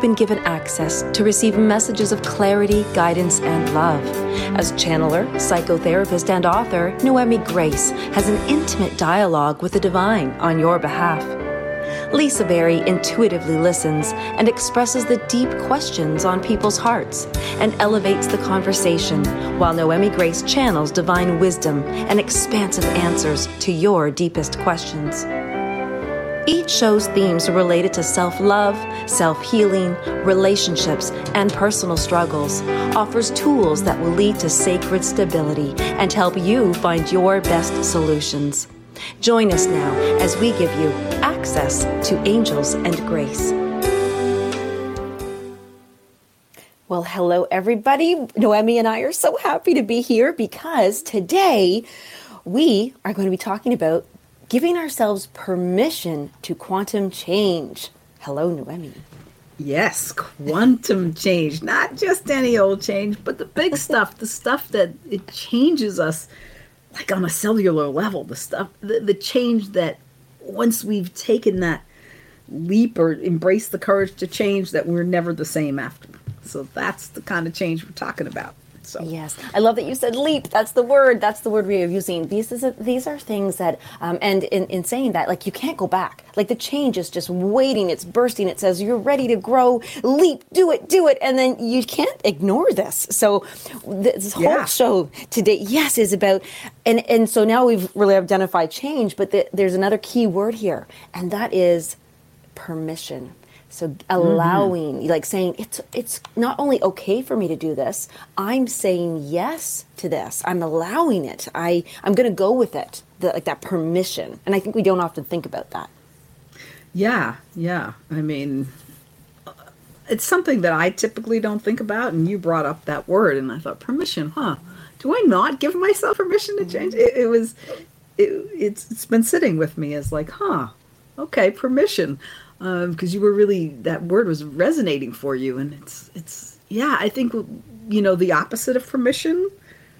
Been given access to receive messages of clarity, guidance, and love. As channeler, psychotherapist, and author, Noemi Grace has an intimate dialogue with the divine on your behalf. Lisa Berry intuitively listens and expresses the deep questions on people's hearts and elevates the conversation, while Noemi Grace channels divine wisdom and expansive answers to your deepest questions. Each show's themes related to self love, self healing, relationships, and personal struggles, offers tools that will lead to sacred stability and help you find your best solutions. Join us now as we give you access to angels and grace. Well, hello, everybody. Noemi and I are so happy to be here because today we are going to be talking about giving ourselves permission to quantum change. Hello, Noemi. Yes, quantum change. Not just any old change, but the big stuff, the stuff that it changes us like on a cellular level, the stuff, the, the change that once we've taken that leap or embraced the courage to change, that we're never the same after. So that's the kind of change we're talking about. So. Yes, I love that you said leap. That's the word. That's the word we are using. These is a, these are things that, um, and in, in saying that, like you can't go back. Like the change is just waiting. It's bursting. It says you're ready to grow. Leap. Do it. Do it. And then you can't ignore this. So this whole yeah. show today, yes, is about, and and so now we've really identified change. But the, there's another key word here, and that is permission so allowing, mm-hmm. like saying it's it's not only okay for me to do this, I'm saying yes to this. I'm allowing it. I I'm going to go with it. The, like that permission. And I think we don't often think about that. Yeah, yeah. I mean, it's something that I typically don't think about and you brought up that word and I thought permission, huh? Do I not give myself permission to change? It, it was it, it's it's been sitting with me as like, huh? Okay, permission because um, you were really that word was resonating for you, and it's it's yeah. I think you know the opposite of permission,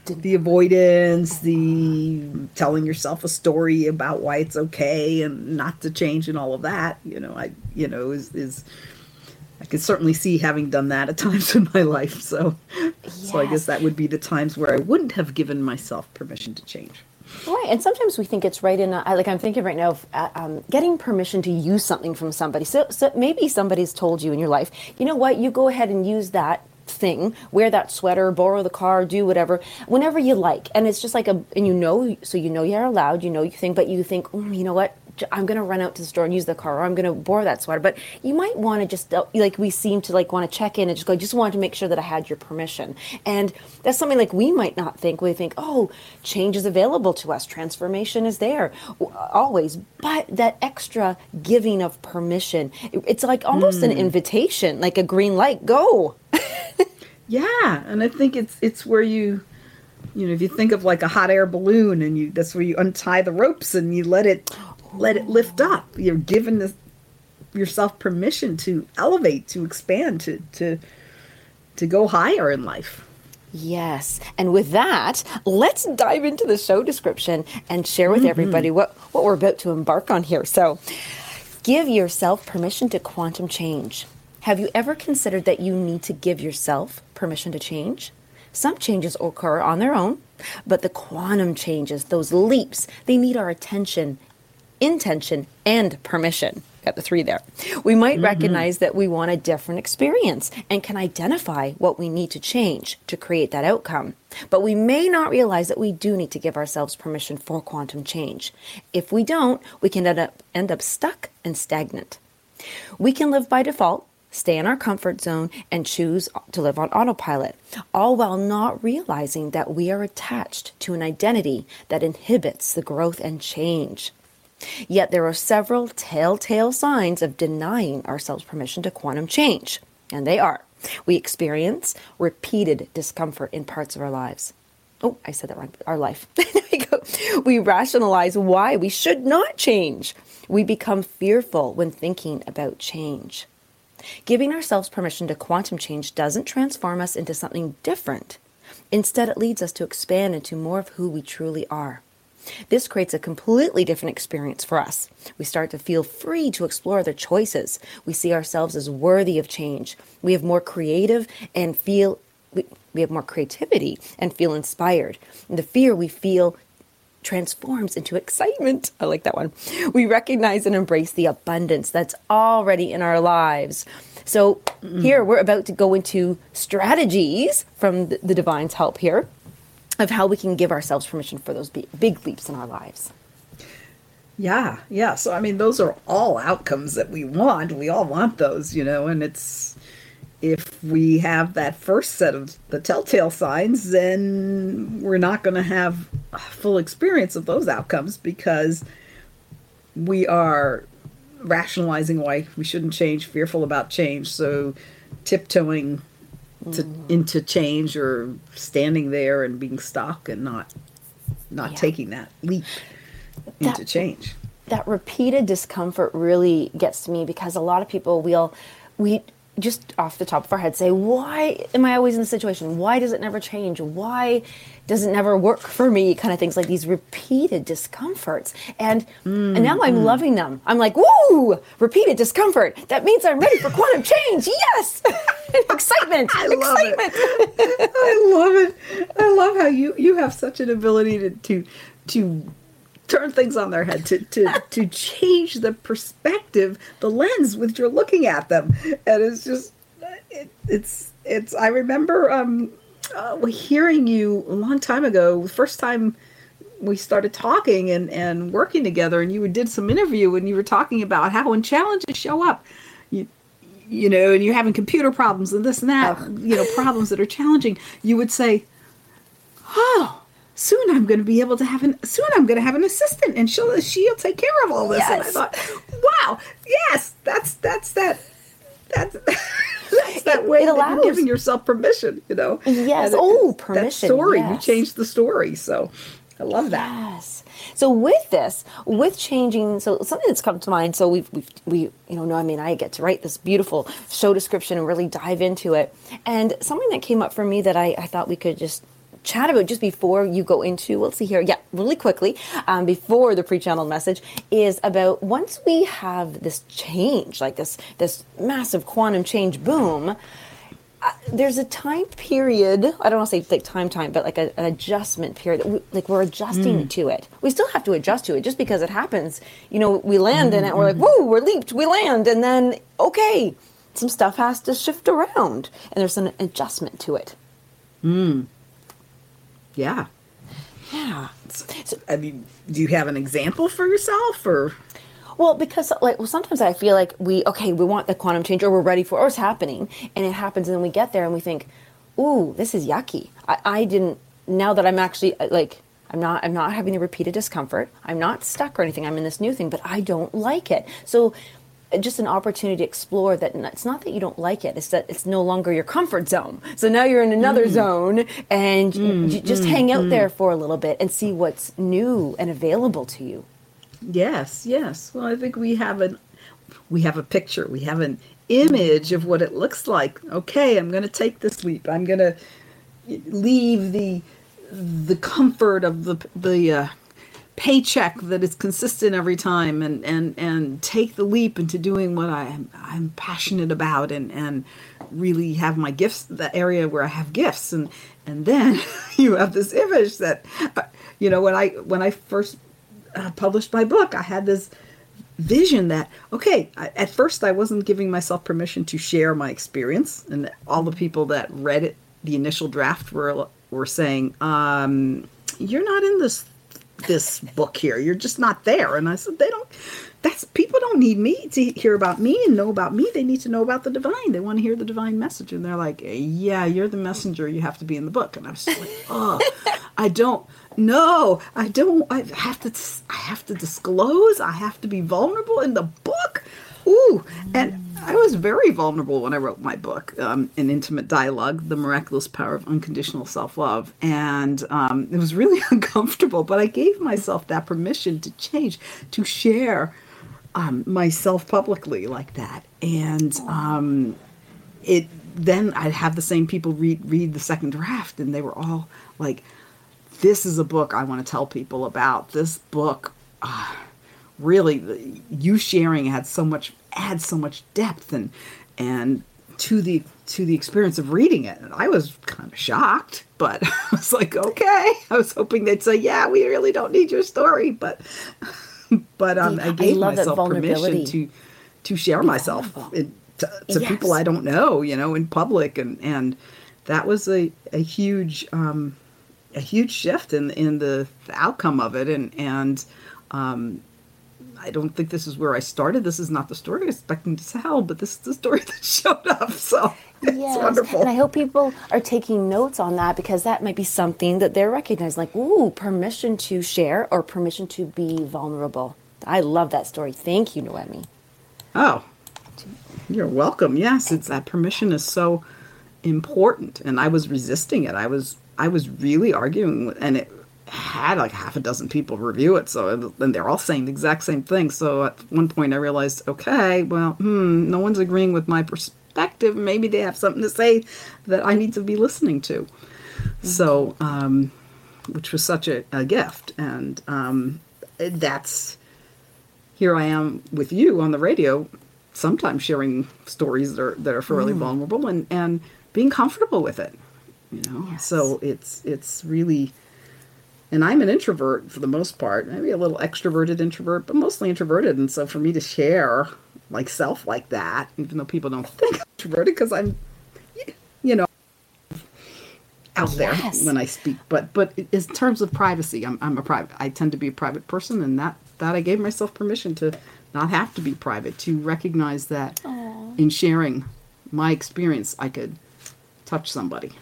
the avoidance, the telling yourself a story about why it's okay and not to change, and all of that. You know, I you know is is. I can certainly see having done that at times in my life. So, yes. so I guess that would be the times where I wouldn't have given myself permission to change. Right, and sometimes we think it's right in. A, like I'm thinking right now of uh, um, getting permission to use something from somebody. So, so maybe somebody's told you in your life, you know what, you go ahead and use that thing wear that sweater borrow the car do whatever whenever you like and it's just like a and you know so you know you're allowed you know you think but you think mm, you know what I'm going to run out to the store and use the car, or I'm going to borrow that sweater. But you might want to just uh, like we seem to like want to check in and just go. I just wanted to make sure that I had your permission, and that's something like we might not think. We think, oh, change is available to us, transformation is there always, but that extra giving of permission, it's like almost mm. an hmm. invitation, like a green light, go. yeah, and I think it's it's where you you know if you think of like a hot air balloon and you that's where you untie the ropes and you let it let it lift up. You're giving this, yourself permission to elevate, to expand, to to to go higher in life. Yes. And with that, let's dive into the show description and share with mm-hmm. everybody what, what we're about to embark on here. So, give yourself permission to quantum change. Have you ever considered that you need to give yourself permission to change? Some changes occur on their own, but the quantum changes, those leaps, they need our attention, intention, and permission. Got the three there. We might mm-hmm. recognize that we want a different experience and can identify what we need to change to create that outcome. But we may not realize that we do need to give ourselves permission for quantum change. If we don't, we can end up, end up stuck and stagnant. We can live by default, stay in our comfort zone, and choose to live on autopilot, all while not realizing that we are attached to an identity that inhibits the growth and change. Yet there are several telltale signs of denying ourselves permission to quantum change, and they are we experience repeated discomfort in parts of our lives. Oh, I said that wrong. Our life. there we go. We rationalize why we should not change. We become fearful when thinking about change. Giving ourselves permission to quantum change doesn't transform us into something different. Instead, it leads us to expand into more of who we truly are. This creates a completely different experience for us. We start to feel free to explore other choices. We see ourselves as worthy of change. We have more creative and feel we, we have more creativity and feel inspired. And the fear we feel transforms into excitement. I like that one. We recognize and embrace the abundance that's already in our lives. So, mm-hmm. here we're about to go into strategies from the, the divine's help here of how we can give ourselves permission for those big, leaps in our lives. Yeah, yeah. So, I mean, those are all outcomes that we want. We all want those, you know, and it's if we have that first set of the telltale signs, then we're not going to have a full experience of those outcomes because we are rationalizing why we shouldn't change, fearful about change. So, tiptoeing to mm. into change or standing there and being stuck and not not yeah. taking that leap into change. That repeated discomfort really gets to me because a lot of people will we just off the top of our head say, why am I always in this situation? Why does it never change? Why does it never work for me? Kind of things like these repeated discomforts. And, mm, and now I'm mm. loving them. I'm like, woo, repeated discomfort. That means I'm ready for quantum change. Yes. Excitement. I love Excitement. it. I love it. I love how you, you have such an ability to, to, to turn things on their head to to to change the perspective the lens with which you're looking at them and it's just it, it's it's i remember um uh, hearing you a long time ago the first time we started talking and and working together and you did some interview and you were talking about how when challenges show up you you know and you're having computer problems and this and that oh. you know problems that are challenging you would say oh soon I'm going to be able to have an soon I'm going to have an assistant and she'll she'll take care of all this. Yes. And I thought, wow, yes, that's that's that that's that's that way it allows. you're giving yourself permission, you know. Yes. And oh, permission. That story. Yes. You changed the story. So I love that. Yes. So with this, with changing, so something that's come to mind. So we've, we've we you know, no, I mean, I get to write this beautiful show description and really dive into it. And something that came up for me that I, I thought we could just chat about just before you go into, let's see here, yeah, really quickly, um, before the pre-channeled message is about once we have this change, like this this massive quantum change boom. Uh, there's a time period. I don't want to say like time, time, but like a, an adjustment period. We, like we're adjusting mm. to it. We still have to adjust to it. Just because it happens, you know, we land mm. in it. We're like, mm-hmm. whoa, we're leaped. We land, and then okay, some stuff has to shift around, and there's an adjustment to it. Hmm. Yeah. Yeah. So, I mean, do you have an example for yourself or? Well, because like well, sometimes I feel like we okay, we want the quantum change, or we're ready for, or it's happening, and it happens, and then we get there and we think, "Ooh, this is yucky." I, I didn't. Now that I'm actually uh, like, I'm not, I'm not having the repeated discomfort. I'm not stuck or anything. I'm in this new thing, but I don't like it. So just an opportunity to explore that it's not that you don't like it it's that it's no longer your comfort zone so now you're in another mm. zone and mm, you just mm, hang out mm. there for a little bit and see what's new and available to you yes yes well i think we have an we have a picture we have an image of what it looks like okay i'm going to take this leap i'm going to leave the the comfort of the the uh, paycheck that is consistent every time and and and take the leap into doing what I am I'm passionate about and and really have my gifts the area where I have gifts. And and then you have this image that uh, you know when I when I first uh, published my book I had this vision that okay I, at first I wasn't giving myself permission to share my experience. And all the people that read it the initial draft were were saying um, you're not in this this book here. You're just not there. And I said, they don't, that's, people don't need me to hear about me and know about me. They need to know about the divine. They want to hear the divine message. And they're like, yeah, you're the messenger. You have to be in the book. And I was like, oh, I don't, no, I don't, I have to, I have to disclose. I have to be vulnerable in the book. Ooh, and I was very vulnerable when I wrote my book, um, An Intimate Dialogue The Miraculous Power of Unconditional Self Love. And um, it was really uncomfortable, but I gave myself that permission to change, to share um, myself publicly like that. And um, it then I'd have the same people read, read the second draft, and they were all like, This is a book I want to tell people about. This book. Uh, really you sharing had so much adds so much depth and and to the to the experience of reading it. And I was kind of shocked, but I was like, okay. I was hoping they'd say, yeah, we really don't need your story, but but um, I gave I myself permission to to share myself in, to, to yes. people I don't know, you know, in public, and and that was a a huge um, a huge shift in in the, the outcome of it, and and um, I don't think this is where I started. This is not the story I was expecting to tell, but this is the story that showed up. So it's yes. wonderful. And I hope people are taking notes on that because that might be something that they're recognizing like, ooh, permission to share or permission to be vulnerable. I love that story. Thank you, Noemi. Oh, you're welcome. Yes, it's that permission is so important. And I was resisting it. I was I was really arguing and it had like half a dozen people review it so and they're all saying the exact same thing so at one point i realized okay well hmm no one's agreeing with my perspective maybe they have something to say that i need to be listening to mm-hmm. so um which was such a, a gift and um that's here i am with you on the radio sometimes sharing stories that are that are fairly mm. vulnerable and and being comfortable with it you know yes. so it's it's really and I'm an introvert for the most part, maybe a little extroverted introvert, but mostly introverted. And so for me to share like self like that, even though people don't think I'm introverted, because I'm, you know, out there when I speak. But but in terms of privacy, I'm I'm a private. I tend to be a private person, and that that I gave myself permission to not have to be private, to recognize that Aww. in sharing my experience, I could touch somebody.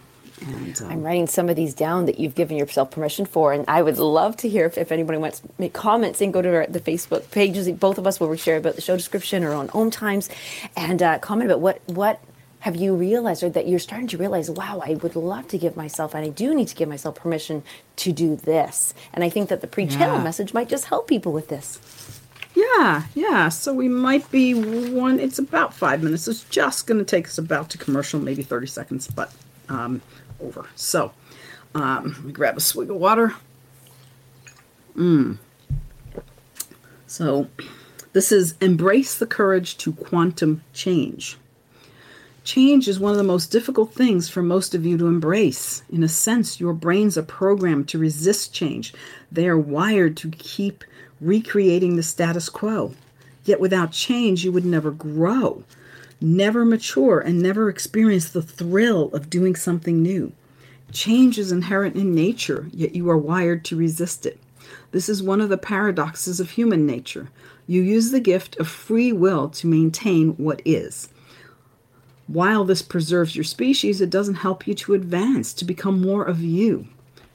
And, um, I'm writing some of these down that you've given yourself permission for, and I would love to hear if, if anybody wants to make comments and go to our, the Facebook pages. Both of us will share about the show description or on Om Times, and uh, comment about what what have you realized or that you're starting to realize wow i would love to give myself and i do need to give myself permission to do this and i think that the pre-channel yeah. message might just help people with this yeah yeah so we might be one it's about five minutes it's just going to take us about to commercial maybe 30 seconds but um, over. So, um, let me grab a swig of water. Mmm. So, this is Embrace the Courage to Quantum Change. Change is one of the most difficult things for most of you to embrace. In a sense, your brains are programmed to resist change. They are wired to keep recreating the status quo. Yet without change, you would never grow never mature, and never experience the thrill of doing something new. Change is inherent in nature, yet you are wired to resist it. This is one of the paradoxes of human nature. You use the gift of free will to maintain what is. While this preserves your species, it doesn't help you to advance, to become more of you.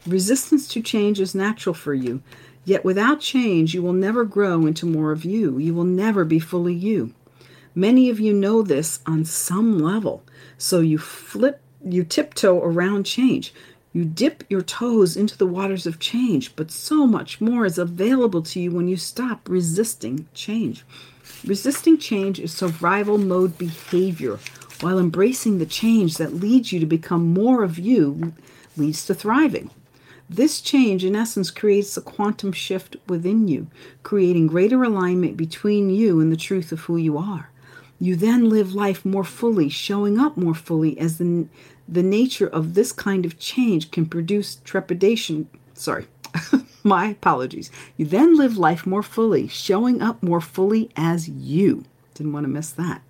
Resistance to change is natural for you, yet without change, you will never grow into more of you. You will never be fully you. Many of you know this on some level. So you flip, you tiptoe around change. You dip your toes into the waters of change, but so much more is available to you when you stop resisting change. Resisting change is survival mode behavior, while embracing the change that leads you to become more of you leads to thriving. This change, in essence, creates a quantum shift within you, creating greater alignment between you and the truth of who you are. You then live life more fully, showing up more fully as the, the nature of this kind of change can produce trepidation. Sorry, my apologies. You then live life more fully, showing up more fully as you. Didn't want to miss that.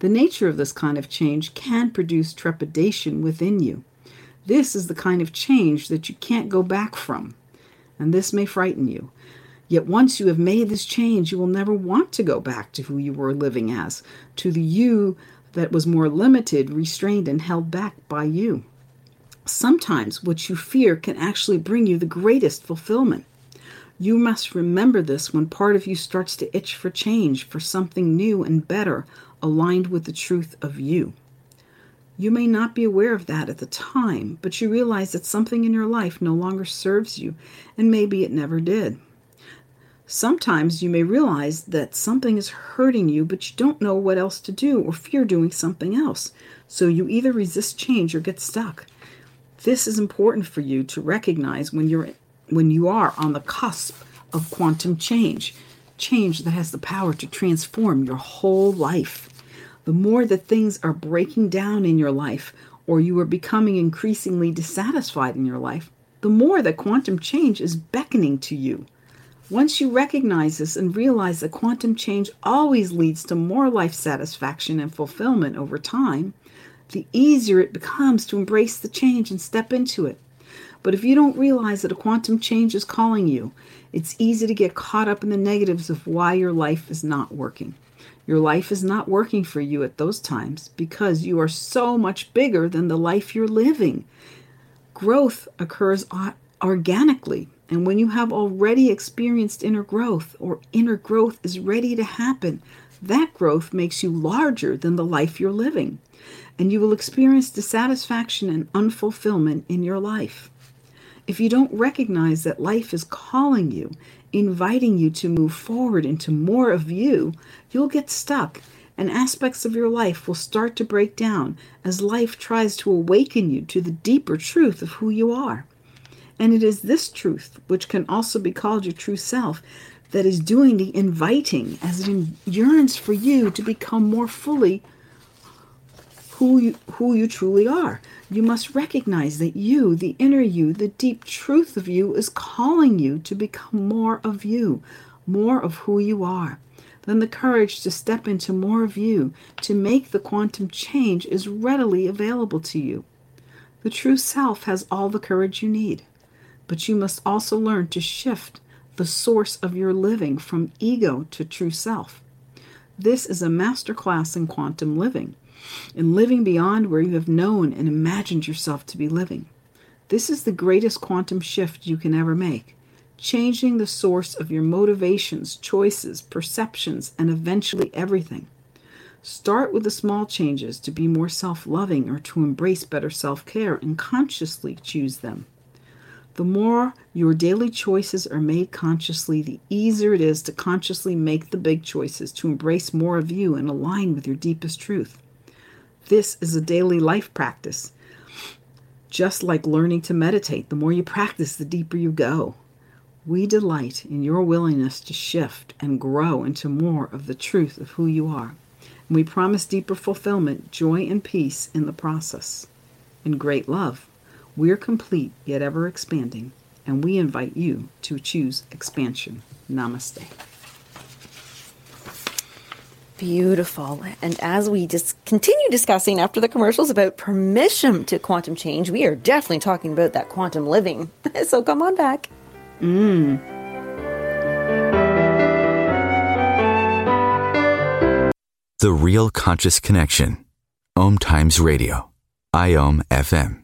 The nature of this kind of change can produce trepidation within you. This is the kind of change that you can't go back from, and this may frighten you. Yet once you have made this change, you will never want to go back to who you were living as, to the you that was more limited, restrained, and held back by you. Sometimes what you fear can actually bring you the greatest fulfillment. You must remember this when part of you starts to itch for change, for something new and better, aligned with the truth of you. You may not be aware of that at the time, but you realize that something in your life no longer serves you, and maybe it never did. Sometimes you may realize that something is hurting you, but you don't know what else to do or fear doing something else. So you either resist change or get stuck. This is important for you to recognize when you're when you are on the cusp of quantum change, change that has the power to transform your whole life. The more that things are breaking down in your life or you are becoming increasingly dissatisfied in your life, the more that quantum change is beckoning to you. Once you recognize this and realize that quantum change always leads to more life satisfaction and fulfillment over time, the easier it becomes to embrace the change and step into it. But if you don't realize that a quantum change is calling you, it's easy to get caught up in the negatives of why your life is not working. Your life is not working for you at those times because you are so much bigger than the life you're living. Growth occurs organically and when you have already experienced inner growth, or inner growth is ready to happen, that growth makes you larger than the life you're living. And you will experience dissatisfaction and unfulfillment in your life. If you don't recognize that life is calling you, inviting you to move forward into more of you, you'll get stuck and aspects of your life will start to break down as life tries to awaken you to the deeper truth of who you are. And it is this truth, which can also be called your true self, that is doing the inviting as it yearns for you to become more fully who you, who you truly are. You must recognize that you, the inner you, the deep truth of you, is calling you to become more of you, more of who you are. Then the courage to step into more of you, to make the quantum change, is readily available to you. The true self has all the courage you need but you must also learn to shift the source of your living from ego to true self. This is a masterclass in quantum living, in living beyond where you have known and imagined yourself to be living. This is the greatest quantum shift you can ever make, changing the source of your motivations, choices, perceptions, and eventually everything. Start with the small changes to be more self loving or to embrace better self care and consciously choose them. The more your daily choices are made consciously, the easier it is to consciously make the big choices to embrace more of you and align with your deepest truth. This is a daily life practice. Just like learning to meditate, the more you practice, the deeper you go. We delight in your willingness to shift and grow into more of the truth of who you are. And we promise deeper fulfillment, joy, and peace in the process. In great love. We're complete yet ever expanding, and we invite you to choose expansion. Namaste. Beautiful. And as we just continue discussing after the commercials about permission to quantum change, we are definitely talking about that quantum living. so come on back. Mm. The Real Conscious Connection. Om Times Radio. IOM FM.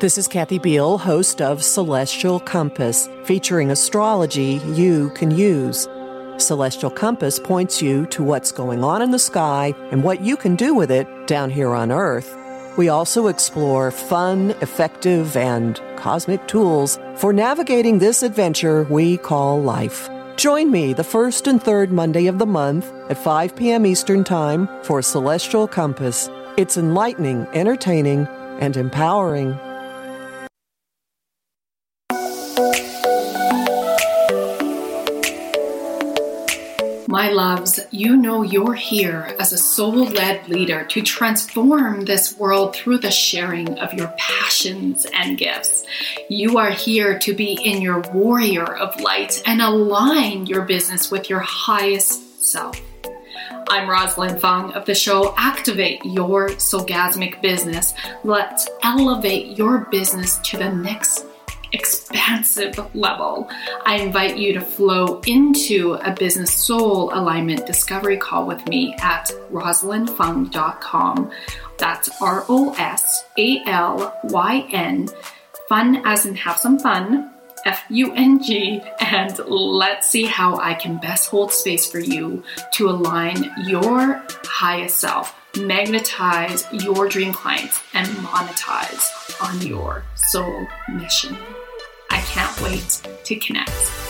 This is Kathy Biehl, host of Celestial Compass, featuring astrology you can use. Celestial Compass points you to what's going on in the sky and what you can do with it down here on Earth. We also explore fun, effective, and cosmic tools for navigating this adventure we call life. Join me the first and third Monday of the month at 5 p.m. Eastern Time for Celestial Compass. It's enlightening, entertaining, and empowering. My loves, you know you're here as a soul led leader to transform this world through the sharing of your passions and gifts. You are here to be in your warrior of light and align your business with your highest self. I'm Rosalyn Fung of the show Activate Your Soulgasmic Business. Let's elevate your business to the next expansive level. I invite you to flow into a business soul alignment discovery call with me at rosalynfung.com. That's R O S A L Y N, fun as in have some fun. F U N G, and let's see how I can best hold space for you to align your highest self, magnetize your dream clients, and monetize on your soul mission. Can't wait to connect.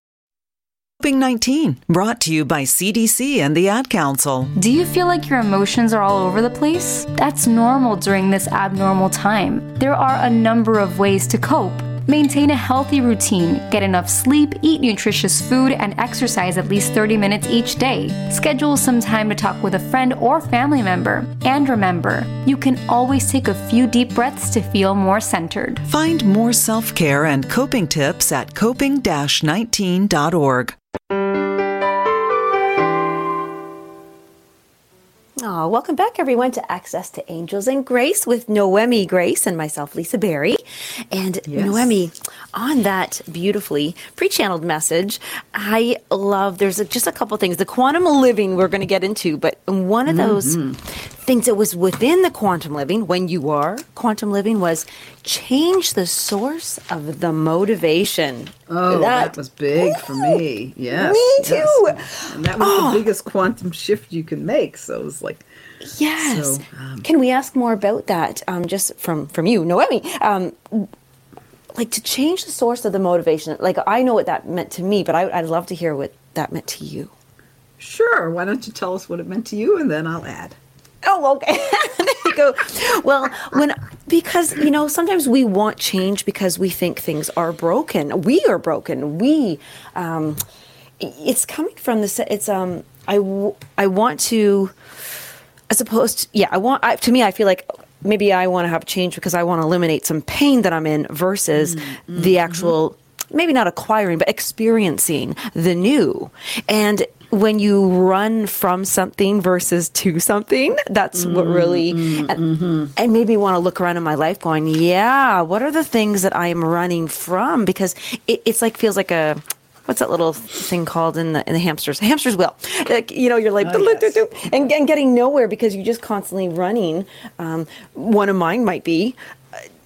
Coping 19, brought to you by CDC and the Ad Council. Do you feel like your emotions are all over the place? That's normal during this abnormal time. There are a number of ways to cope. Maintain a healthy routine, get enough sleep, eat nutritious food, and exercise at least 30 minutes each day. Schedule some time to talk with a friend or family member. And remember, you can always take a few deep breaths to feel more centered. Find more self care and coping tips at coping 19.org. Oh, welcome back, everyone, to Access to Angels and Grace with Noemi Grace and myself, Lisa Berry. And Yes. Noemi, on that beautifully pre-channeled message, I love. There's a, just a couple things. The quantum living we're going to get into, but one of those Mm-hmm. Things that was within the quantum living when you are quantum living was change the source of the motivation. Oh, that, was big for me. Yes. Me too. Oh. yes. And that was the biggest quantum shift you can make. So it was like, Yes. So, um, Can we ask more about that? Um, just from from you, Noemi. Um, like to change the source of the motivation. Like I know what that meant to me, but I, I'd love to hear what that meant to you. sure, why don't you tell us what it meant to you and then I'll add. Oh, okay. there you go. Well, when because you know sometimes we want change because we think things are broken. We are broken. We. Um, it's coming from this. It's um. I w- I want to, as opposed to yeah. I want. I, to me, I feel like maybe I want to have change because I want to eliminate some pain that I'm in versus the actual maybe not acquiring but experiencing the new. And when you run from something versus to something that's what mm-hmm, really mm-hmm, and, mm-hmm. and maybe want to look around in my life going yeah what are the things that i am running from? Because it, it's like feels like a what's that little thing called in the in the hamsters? Hamster's wheel. Like, you know you're like oh, and, and getting nowhere because you're just constantly running. Um, one of mine might be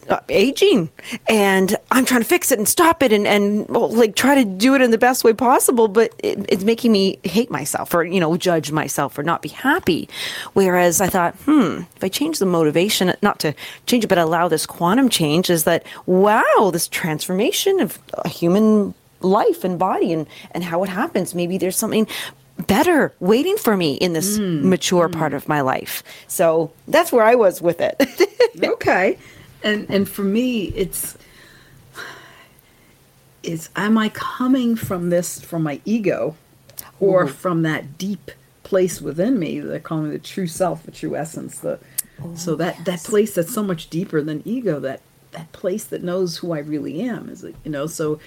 Uh, aging. And i'm trying to fix it and stop it and, and well, like try to do it in the best way possible but it, it's making me hate myself or you know judge myself or not be happy. Whereas i thought hmm if i change the motivation not to change it but allow this quantum change is that wow this transformation of a human life and body and, and how it happens maybe there's something better waiting for me in this hmm. mature part hmm. of my life. So that's where i was with it. Okay. And and for me it's is am I coming from this from my ego or mm-hmm. from that deep place within me they're calling the true self, the true essence, the oh, so that that place that's so much deeper than ego, that that place that knows who I really am is it you know, so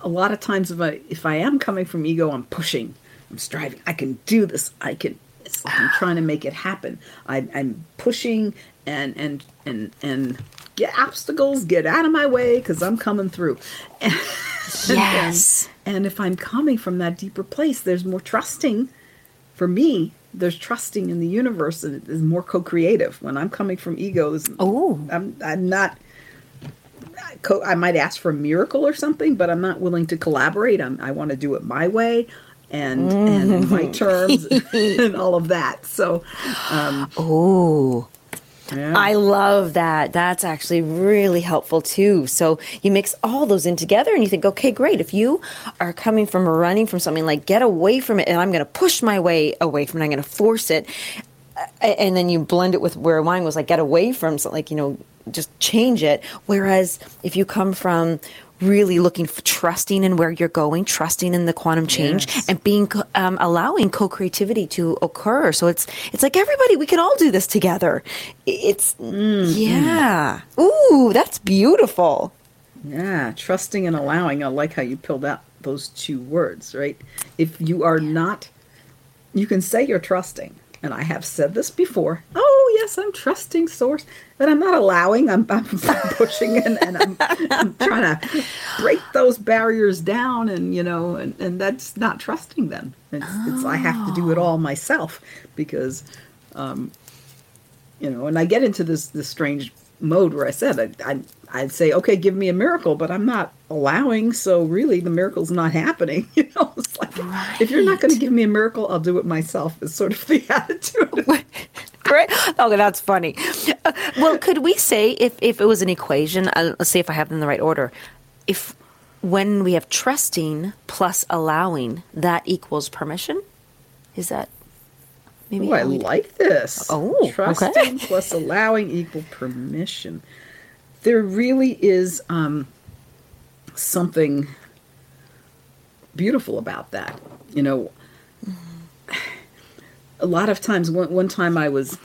a lot of times if I if I am coming from ego, I'm pushing, I'm striving, I can do this, I can. It's like I'm trying to make it happen. I, I'm pushing and and and and get obstacles, get out of my way because I'm coming through. And, Yes. And, and if I'm coming from that deeper place, there's more trusting. For me, there's trusting in the universe and it is more co-creative. When I'm coming from ego, there's- Oh. I'm I'm not I might ask for a miracle or something, but I'm not willing to collaborate. I'm, I want to do it my way and and in my terms and all of that. So, um, oh yeah. I love that. That's actually really helpful too. So you mix all those in together and you think, okay, great. If you are coming from or running from something, like get away from it and I'm going to push my way away from it, I'm going to force it. And then you blend it with where mine was like, get away from something, like, you know, just change it. Whereas if you come from really looking for trusting in where you're going, trusting in the quantum change, Yes. and being um, allowing co-creativity to occur. So it's it's like everybody, we can all do this together. It's yeah. Ooh, that's beautiful. Yeah, trusting and allowing. I like how you pulled out those two words, right? If you are not, you can say you're trusting. And I have said this before. Oh, yes, I'm trusting source. But I'm not allowing, I'm, I'm pushing and, and I'm, I'm trying to break those barriers down. And, you know, and, and that's not trusting them. It's, it's, I have to do it all oh. myself because um, you know, and I get into this this strange mode where I said I, I I'd say, okay, give me a miracle, but I'm not allowing, so really the miracle's not happening. You know, it's like if you're not going to give me a miracle, I'll do it myself. Is sort of the attitude. Right? Oh, that's funny. Uh, well, could we say if, if it was an equation, uh, let's see if I have them in the right order. If when we have trusting plus allowing, that equals permission? Is that maybe Ooh, I like this. Oh, okay. trusting plus allowing equal permission. There really is um, something beautiful about that. You know, a lot of times, one, one time I was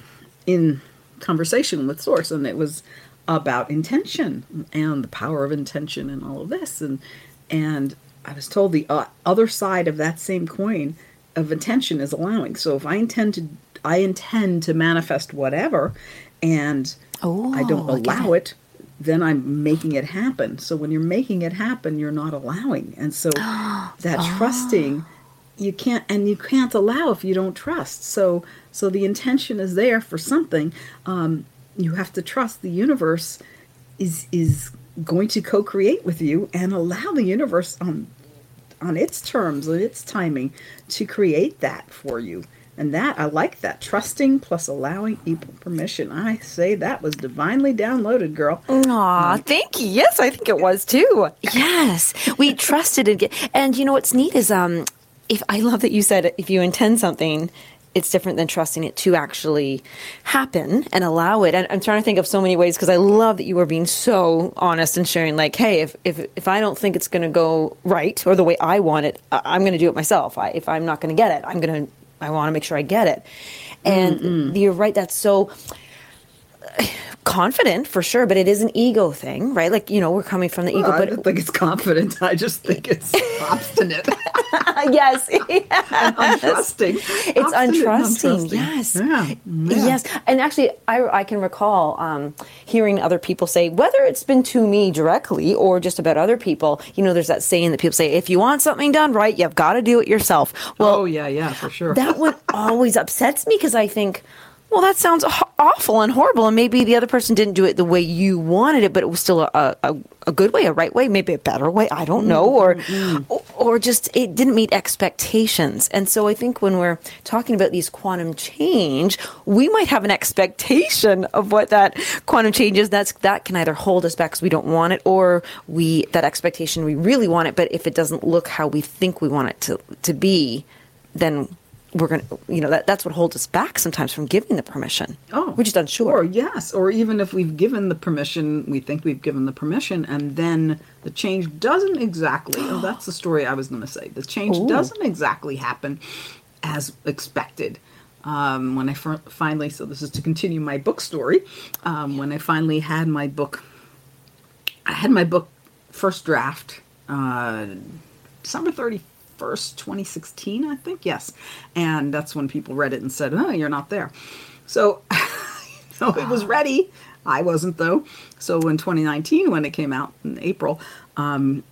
in conversation with Source, and it was about intention and the power of intention and all of this, and and I was told the uh, other side of that same coin of intention is allowing. So if I intend to, I intend to manifest whatever, and Oh, I don't allow it. Then I'm making it happen. So when you're making it happen, you're not allowing. And so that trusting you can't and you can't allow if you don't trust. So so the intention is there for something. Um, you have to trust the universe is is going to co-create with you and allow the universe on on its terms and its timing to create that for you. And that I like that trusting plus allowing equal permission. I say that was divinely downloaded, girl. Aw, thank you. Yes, I think it was too. Yes, we trusted it. And you know what's neat is um, if I love that you said if you intend something, it's different than trusting it to actually happen and allow it. And I'm trying to think of so many ways because I love that you were being so honest and sharing. Like, hey, if if if I don't think it's going to go right or the way I want it, I- I'm going to do it myself. I, if I'm not going to get it, I'm going to. I want to make sure I get it. And you're right. That's so confident for sure, but it is an ego thing, right? Like you know, we're coming from the ego, I but don't think it's confident. I just think it's obstinate. yes, yes. untrusting. It's Obstinate untrusting. untrusting. Yes. Yeah. Yeah. Yes. And actually, I, I can recall um, hearing other people say, whether it's been to me directly or just about other people, you know, there's that saying that people say, if you want something done right, you've got to do it yourself. Well, oh yeah, yeah, for sure. that one always upsets me because I think, well, that sounds awful and horrible, and maybe the other person didn't do it the way you wanted it, but it was still a, a, a good way, a right way, maybe a better way. I don't know, or, mm-hmm. or or just it didn't meet expectations. And so I think when we're talking about these quantum change, we might have an expectation of what that quantum change is. That's that can either hold us back because we don't want it, or we that expectation we really want it, but if it doesn't look how we think we want it to to be, then we're going to, you know, that, that's what holds us back sometimes from giving the permission. Oh, we're just unsure. Or yes, or even if we've given the permission, we think we've given the permission, and then the change doesn't exactly. oh, that's the story I was going to say. The change Ooh. doesn't exactly happen as expected. Um, when I fir- finally, so this is to continue my book story. Um, when I finally had my book, I had my book first draft uh, December thirty first, twenty sixteen, I think. Yes, and that's when people read it and said, "Oh, you're not there." So, so it was ready. I wasn't though. So in 2019, when it came out in April, um,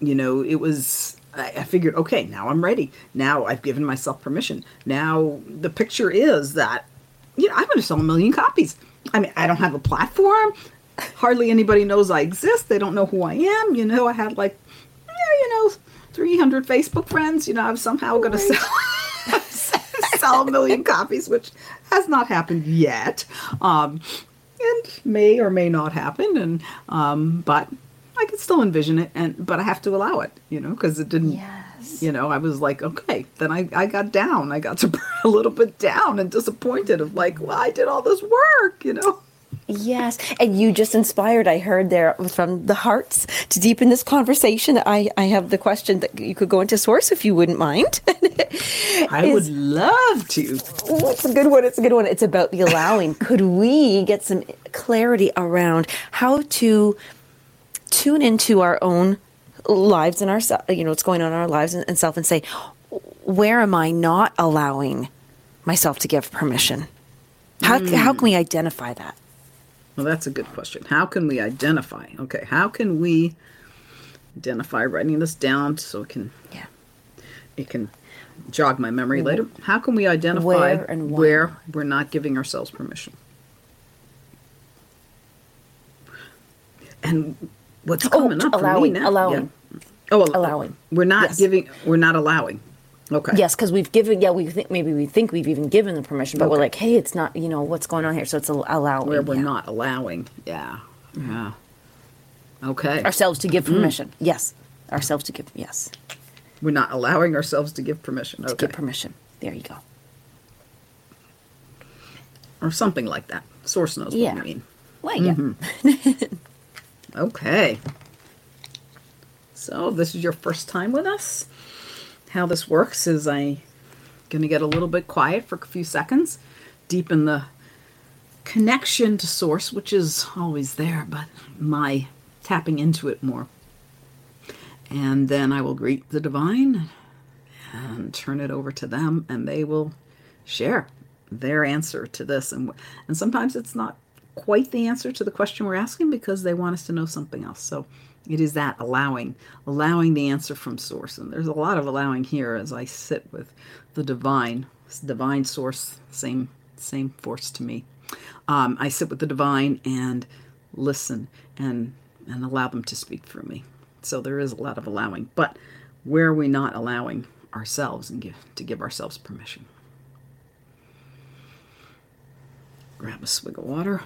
you know, it was. I figured, okay, now I'm ready. Now I've given myself permission. Now the picture is that, you know, I'm going to sell a million copies. I mean, I don't have a platform. Hardly anybody knows I exist. They don't know who I am. You know, I had like, yeah, you know, 300 Facebook friends. You know, I'm somehow going to sell sell a million copies, which has not happened yet, um, and may or may not happen. And um, but I can still envision it, and but I have to allow it, you know, because it didn't. You know, I was like, okay. Then I, I got down. I got to a little bit down and disappointed of like, well, I did all this work, you know. Yes, and you just inspired. I heard there from the hearts to deepen this conversation. I, I have the question that you could go into source if you wouldn't mind. I would love to. Oh, it's a good one. It's a good one. It's about the allowing. Could we get some clarity around how to tune into our own lives and our, you know, what's going on in our lives and, and self, and say, where am I not allowing myself to give permission? How how can we hmm. identify that? Well, that's a good question. How can we identify? Okay, how can we identify? Writing this down so it can Yeah. it can jog my memory later. How can we identify Where and why? where we're not giving ourselves permission? And what's oh, coming up for me allowing, now? allowing. Yeah. Oh, Allowing. We're not Yes. giving. We're not allowing. Okay. Yes, because we've given. Yeah, we think maybe we think we've even given the permission, but we're like, hey, it's not. You know what's going on here? So it's al- allowing Where we're yeah. not allowing. Yeah. Yeah. Okay. ourselves to give Mm. permission. Yes, ourselves to give. Yes, We're not allowing ourselves to give permission. Okay. to give permission. There you go. or something like that. Source knows Yeah. what we mean. Well, yeah. Mm-hmm. Okay. So this is your first time with us. How this works is I going to get a little bit quiet for a few seconds, deepen the connection to source, which is always there, but my tapping into it more. And then I will greet the divine and turn it over to them, and they will share their answer to this. And and sometimes it's not quite the answer to the question we're asking because they want us to know something else. So it is that allowing, allowing the answer from source. And there's a lot of allowing here as I sit with the divine, divine source, same same force to me. Um, I sit with the divine and listen and and allow them to speak through me. So there is a lot of allowing, but where are we not allowing ourselves and give to give ourselves permission? Grab a swig of water.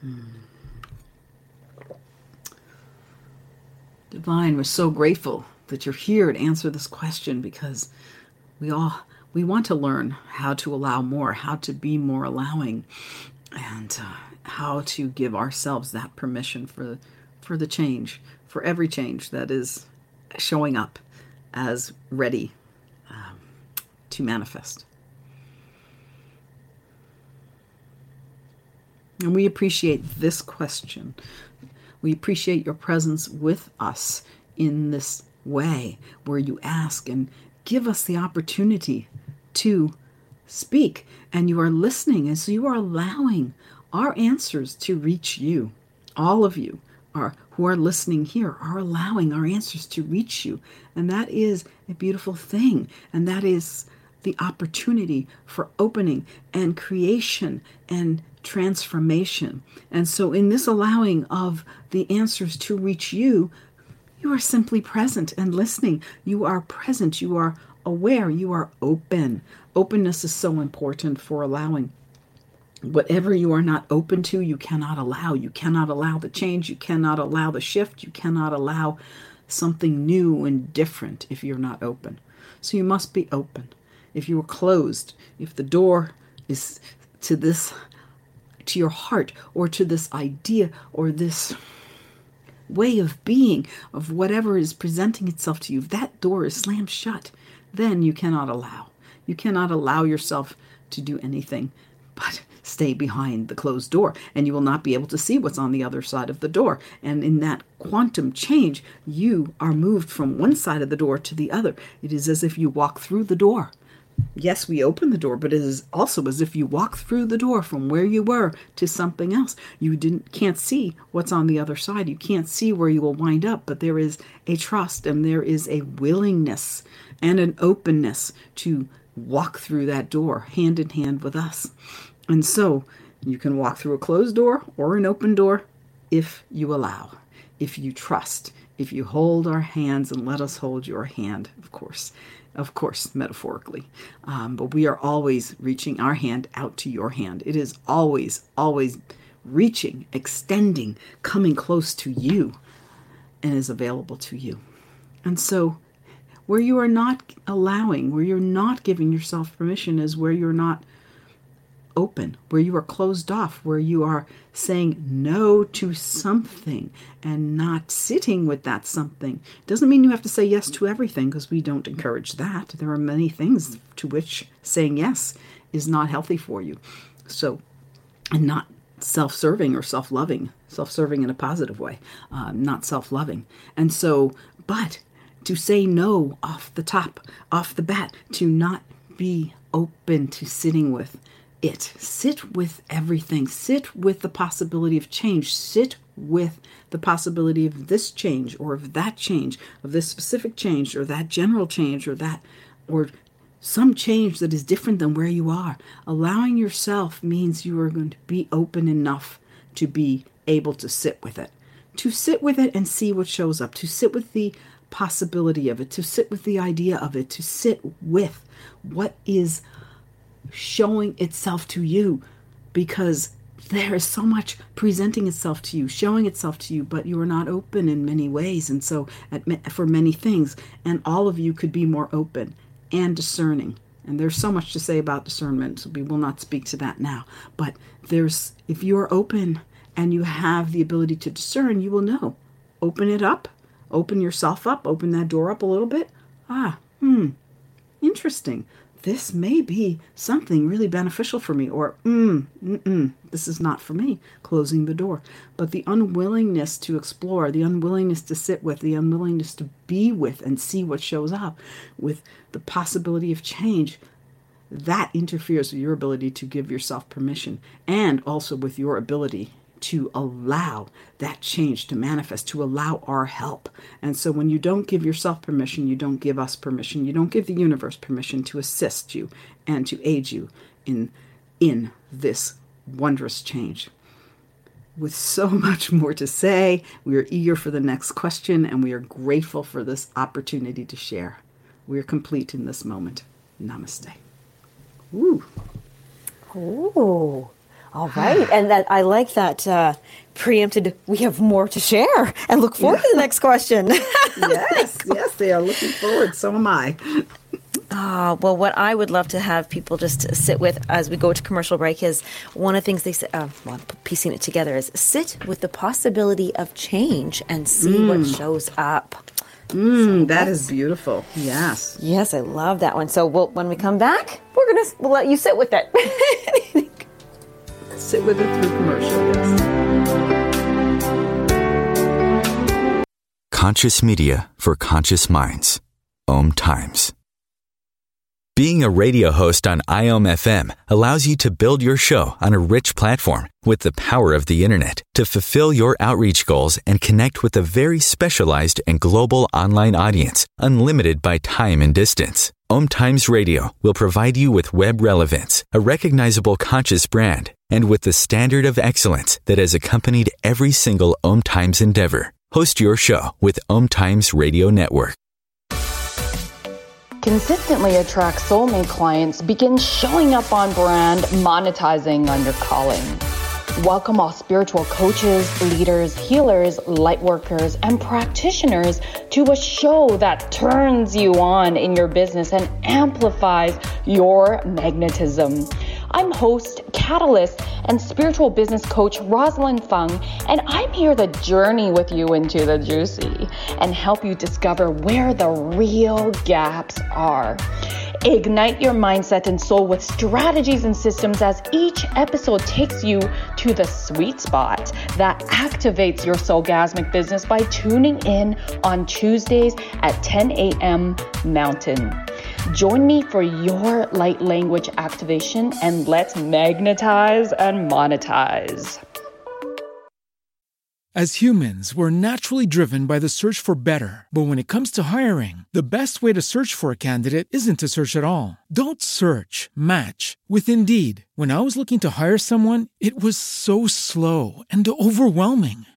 Hmm. Divine, we're so grateful that you're here to answer this question because we all we want to learn how to allow more, how to be more allowing, and uh, how to give ourselves that permission for for the change, for every change that is showing up as ready um, to manifest. And we appreciate this question. We appreciate your presence with us in this way where you ask and give us the opportunity to speak. And you are listening as you are allowing our answers to reach you. All of you are who are listening here are allowing our answers to reach you. And that is a beautiful thing. And that is the opportunity for opening and creation and transformation. And so, in this allowing of the answers to reach you, you are simply present and listening. You are present. You are aware. You are open. Openness is so important for allowing. Whatever you are not open to, you cannot allow. You cannot allow the change. You cannot allow the shift. You cannot allow something new and different if you're not open. So you must be open. If you are closed, if the door is to this to your heart or to this idea or this way of being of whatever is presenting itself to you, if that door is slammed shut, then you cannot allow. You cannot allow yourself to do anything but stay behind the closed door, and you will not be able to see what's on the other side of the door. And in that quantum change, you are moved from one side of the door to the other. It is as if you walk through the door yes, we open the door, but it is also as if you walk through the door from where you were to something else. You didn't can't see what's on the other side. You can't see where you will wind up, but there is a trust and there is a willingness and an openness to walk through that door hand in hand with us. And so you can walk through a closed door or an open door if you allow, if you trust, if you hold our hands and let us hold your hand, of course of course, metaphorically. Um, but we are always reaching our hand out to your hand. It is always, always reaching, extending, coming close to you, and is available to you. And so, where you are not allowing, where you're not giving yourself permission, is where you're not open, where you are closed off, where you are saying no to something and not sitting with that something. Doesn't mean you have to say yes to everything because we don't encourage that. There are many things to which saying yes is not healthy for you. So, and not self serving or self loving, self serving in a positive way, um, not self loving. And so, but to say no off the top, off the bat, to not be open to sitting with it. Sit with everything. Sit with the possibility of change. Sit with the possibility of this change or of that change, of this specific change or that general change or that, or some change that is different than where you are. Allowing yourself means you are going to be open enough to be able to sit with it. To sit with it and see what shows up, to sit with the possibility of it, to sit with the idea of it, to sit with what is showing itself to you because there is so much presenting itself to you, showing itself to you, but you are not open in many ways. And so, at, for many things, and all of you could be more open and discerning. And there's so much to say about discernment, so we will not speak to that now. But there's, if you are open and you have the ability to discern, you will know. Open it up, open yourself up, open that door up a little bit. Ah, hmm, interesting this may be something really beneficial for me, or mm, mm, this is not for me, closing the door. But the unwillingness to explore, the unwillingness to sit with, the unwillingness to be with and see what shows up with the possibility of change, that interferes with your ability to give yourself permission and also with your ability to allow that change to manifest, to allow our help. And so when you don't give yourself permission, you don't give us permission, you don't give the universe permission to assist you and to aid you in in this wondrous change. With so much more to say, we are eager for the next question and we are grateful for this opportunity to share. We are complete in this moment. Namaste. Ooh. Ooh. All right, and that I like that uh, preempted. We have more to share, and look forward to the next question. yes, yes, they are looking forward. So am I. Ah, well, what I would love to have people just sit with as we go to commercial break is one of the things they say, uh, well, piecing it together is sit with the possibility of change and see what shows up. Mm, that is beautiful. Yes. Yes, I love that one. So we'll, when we come back, we're gonna we'll let you sit with it. Sit with it through commercial. Yes. Conscious media for conscious minds. Om Times. Being a radio host on IOM FM allows you to build your show on a rich platform with the power of the internet to fulfill your outreach goals and connect with a very specialized and global online audience, unlimited by time and distance. Om Times Radio will provide you with web relevance, a recognizable conscious brand, and with the standard of excellence that has accompanied every single Om Times endeavor. Host your show with Om Times Radio Network. Consistently attract soulmate clients, begin showing up on brand, monetizing on your calling. Welcome all spiritual coaches, leaders, healers, light workers, and practitioners to a show that turns you on in your business and amplifies your magnetism. I'm host, catalyst, and spiritual business coach Rosalyn Fung, and I'm here to journey with you into the juicy and help you discover where the real gaps are. Ignite your mindset and soul with strategies and systems as each episode takes you to the sweet spot that activates your soulgasmic business by tuning in on Tuesdays at 10 a.m. Mountain. Join me for your light language activation and let's magnetize and monetize. As humans, we're naturally driven by the search for better. But when it comes to hiring, the best way to search for a candidate isn't to search at all. Don't search, match with Indeed. When I was looking to hire someone, it was so slow and overwhelming.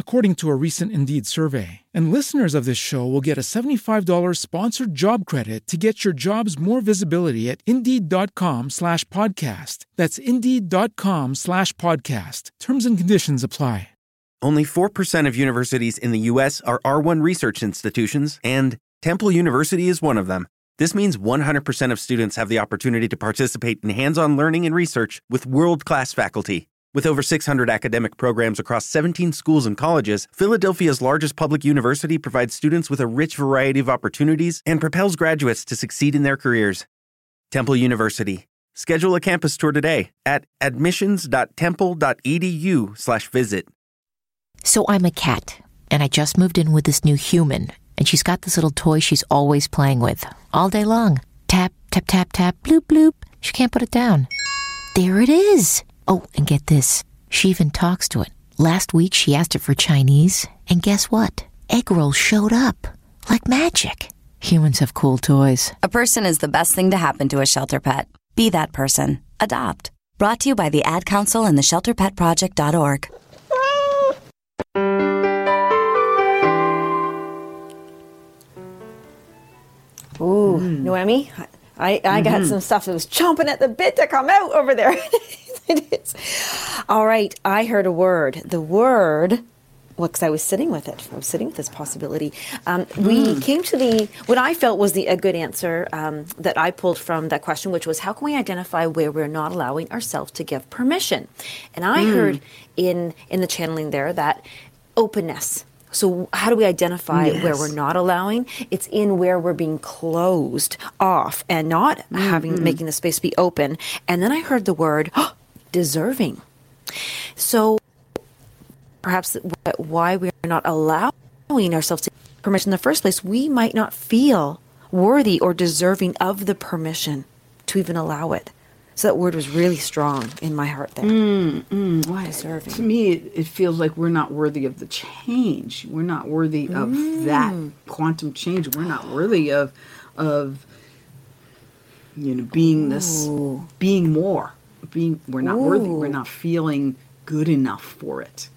according to a recent Indeed survey. And listeners of this show will get a $75 sponsored job credit to get your jobs more visibility at Indeed.com slash podcast. That's Indeed.com slash podcast. Terms and conditions apply. Only 4% of universities in the U.S. are R1 research institutions, and Temple University is one of them. This means 100% of students have the opportunity to participate in hands on learning and research with world class faculty. With over 600 academic programs across 17 schools and colleges, Philadelphia's largest public university provides students with a rich variety of opportunities and propels graduates to succeed in their careers. Temple University. Schedule a campus tour today at admissions.temple.edu/visit. So I'm a cat, and I just moved in with this new human, and she's got this little toy she's always playing with all day long. Tap, tap, tap, tap, bloop, bloop. She can't put it down. There it is. Oh, and get this. She even talks to it. Last week she asked it for Chinese, and guess what? Egg rolls showed up. Like magic. Humans have cool toys. A person is the best thing to happen to a shelter pet. Be that person. Adopt. Brought to you by the Ad Council and the ShelterPetProject.org. Ooh, mm. Noemi, I, I got mm-hmm. some stuff that was chomping at the bit to come out over there. it is. All right, I heard a word. The word well, because I was sitting with it, I was sitting with this possibility. Um, We came to the what I felt was the a good answer um, that I pulled from that question, which was how can we identify where we're not allowing ourselves to give permission? And I Mm. heard in in the channeling there that openness. So how do we identify where we're not allowing? It's in where we're being closed off and not having Mhm. making the space be open. And then I heard the word deserving. So perhaps why we're not allowing ourselves to permission in the first place, we might not feel worthy or deserving of the permission to even allow it. So that word was really strong in my heart there. Mm, mm, why? Deserving. To me, it, it feels like we're not worthy of the change. We're not worthy of that Mm. quantum change. We're not worthy of of you know being this being more. Being we're not worthy. We're not feeling good enough for it.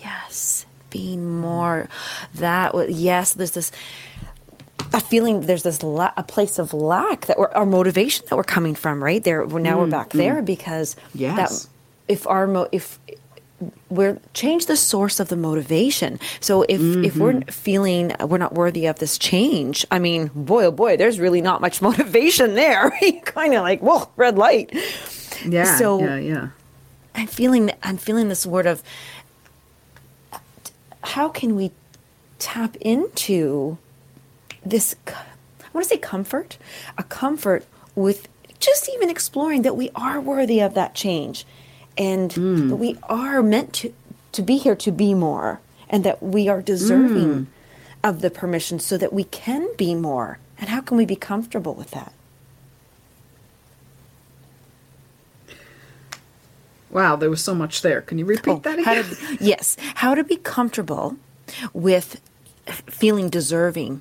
Yes, being more that wa- yes, there's this a feeling there's this la- a place of lack that we're, our motivation that we're coming from right there now we're Mm, back mm. there because Yes. that if our mo- if we're change the source of the motivation so if if we're Mhm. feeling we're not worthy of this change i mean boy oh boy there's really not much motivation there kind of like whoa red light Yeah. so yeah. Yeah. I'm feeling I'm feeling this word of how can we tap into this I want to say comfort, a comfort with just even exploring that we are worthy of that change and that we are meant to to be here to be more and that we are deserving Mm. of the permission so that we can be more. And how can we be comfortable with that? Wow, there was so much there. Can you repeat that Oh, How again? to, yes, how to be comfortable with feeling deserving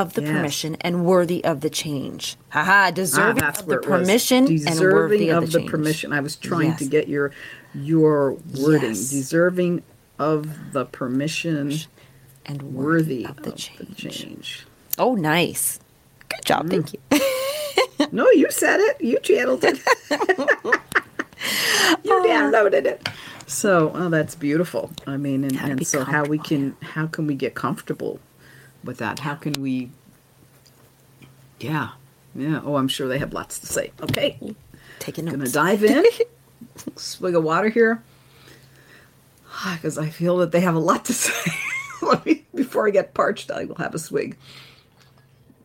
of the Yes. permission and worthy of the change. Haha, deserving Ah, of the permission and worthy of, of the, the permission. I was trying to get your your wording. Yes. Deserving of the permission and worthy of the change. Oh, nice. Good job. Thank you. no, you said it. You channeled it. you downloaded it. So, oh, that's beautiful. I mean, and, and so how we can how can we get comfortable with that? How can we? Yeah, yeah. Oh, I'm sure they have lots to say. Okay, taking Gonna dive in. Swig of water here, because I feel that they have a lot to say. Let me before I get parched. I will have a swig.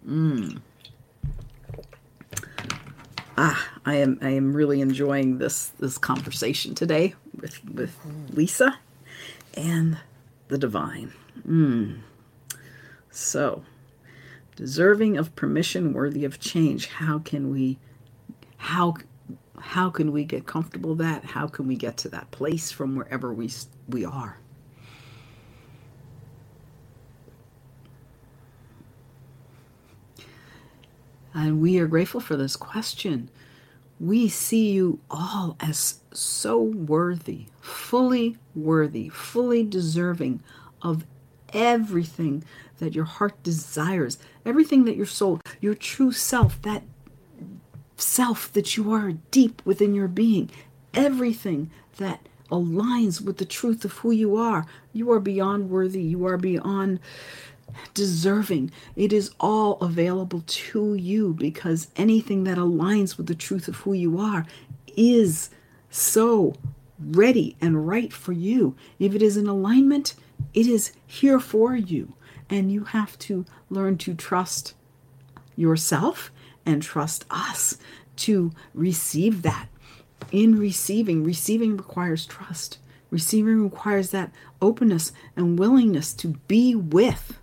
Mmm. Ah, I am I am really enjoying this this conversation today with with Lisa and the divine. Mm. So, deserving of permission, worthy of change. How can we how how can we get comfortable that? How can we get to that place from wherever we we are? And we are grateful for this question. We see you all as so worthy, fully worthy, fully deserving of everything that your heart desires, everything that your soul, your true self, that self that you are deep within your being, everything that aligns with the truth of who you are. You are beyond worthy. You are beyond deserving. It is all available to you because anything that aligns with the truth of who you are is so ready and right for you. If it is in alignment, it is here for you. And you have to learn to trust yourself and trust us to receive that. In receiving, receiving requires trust. Receiving requires that openness and willingness to be with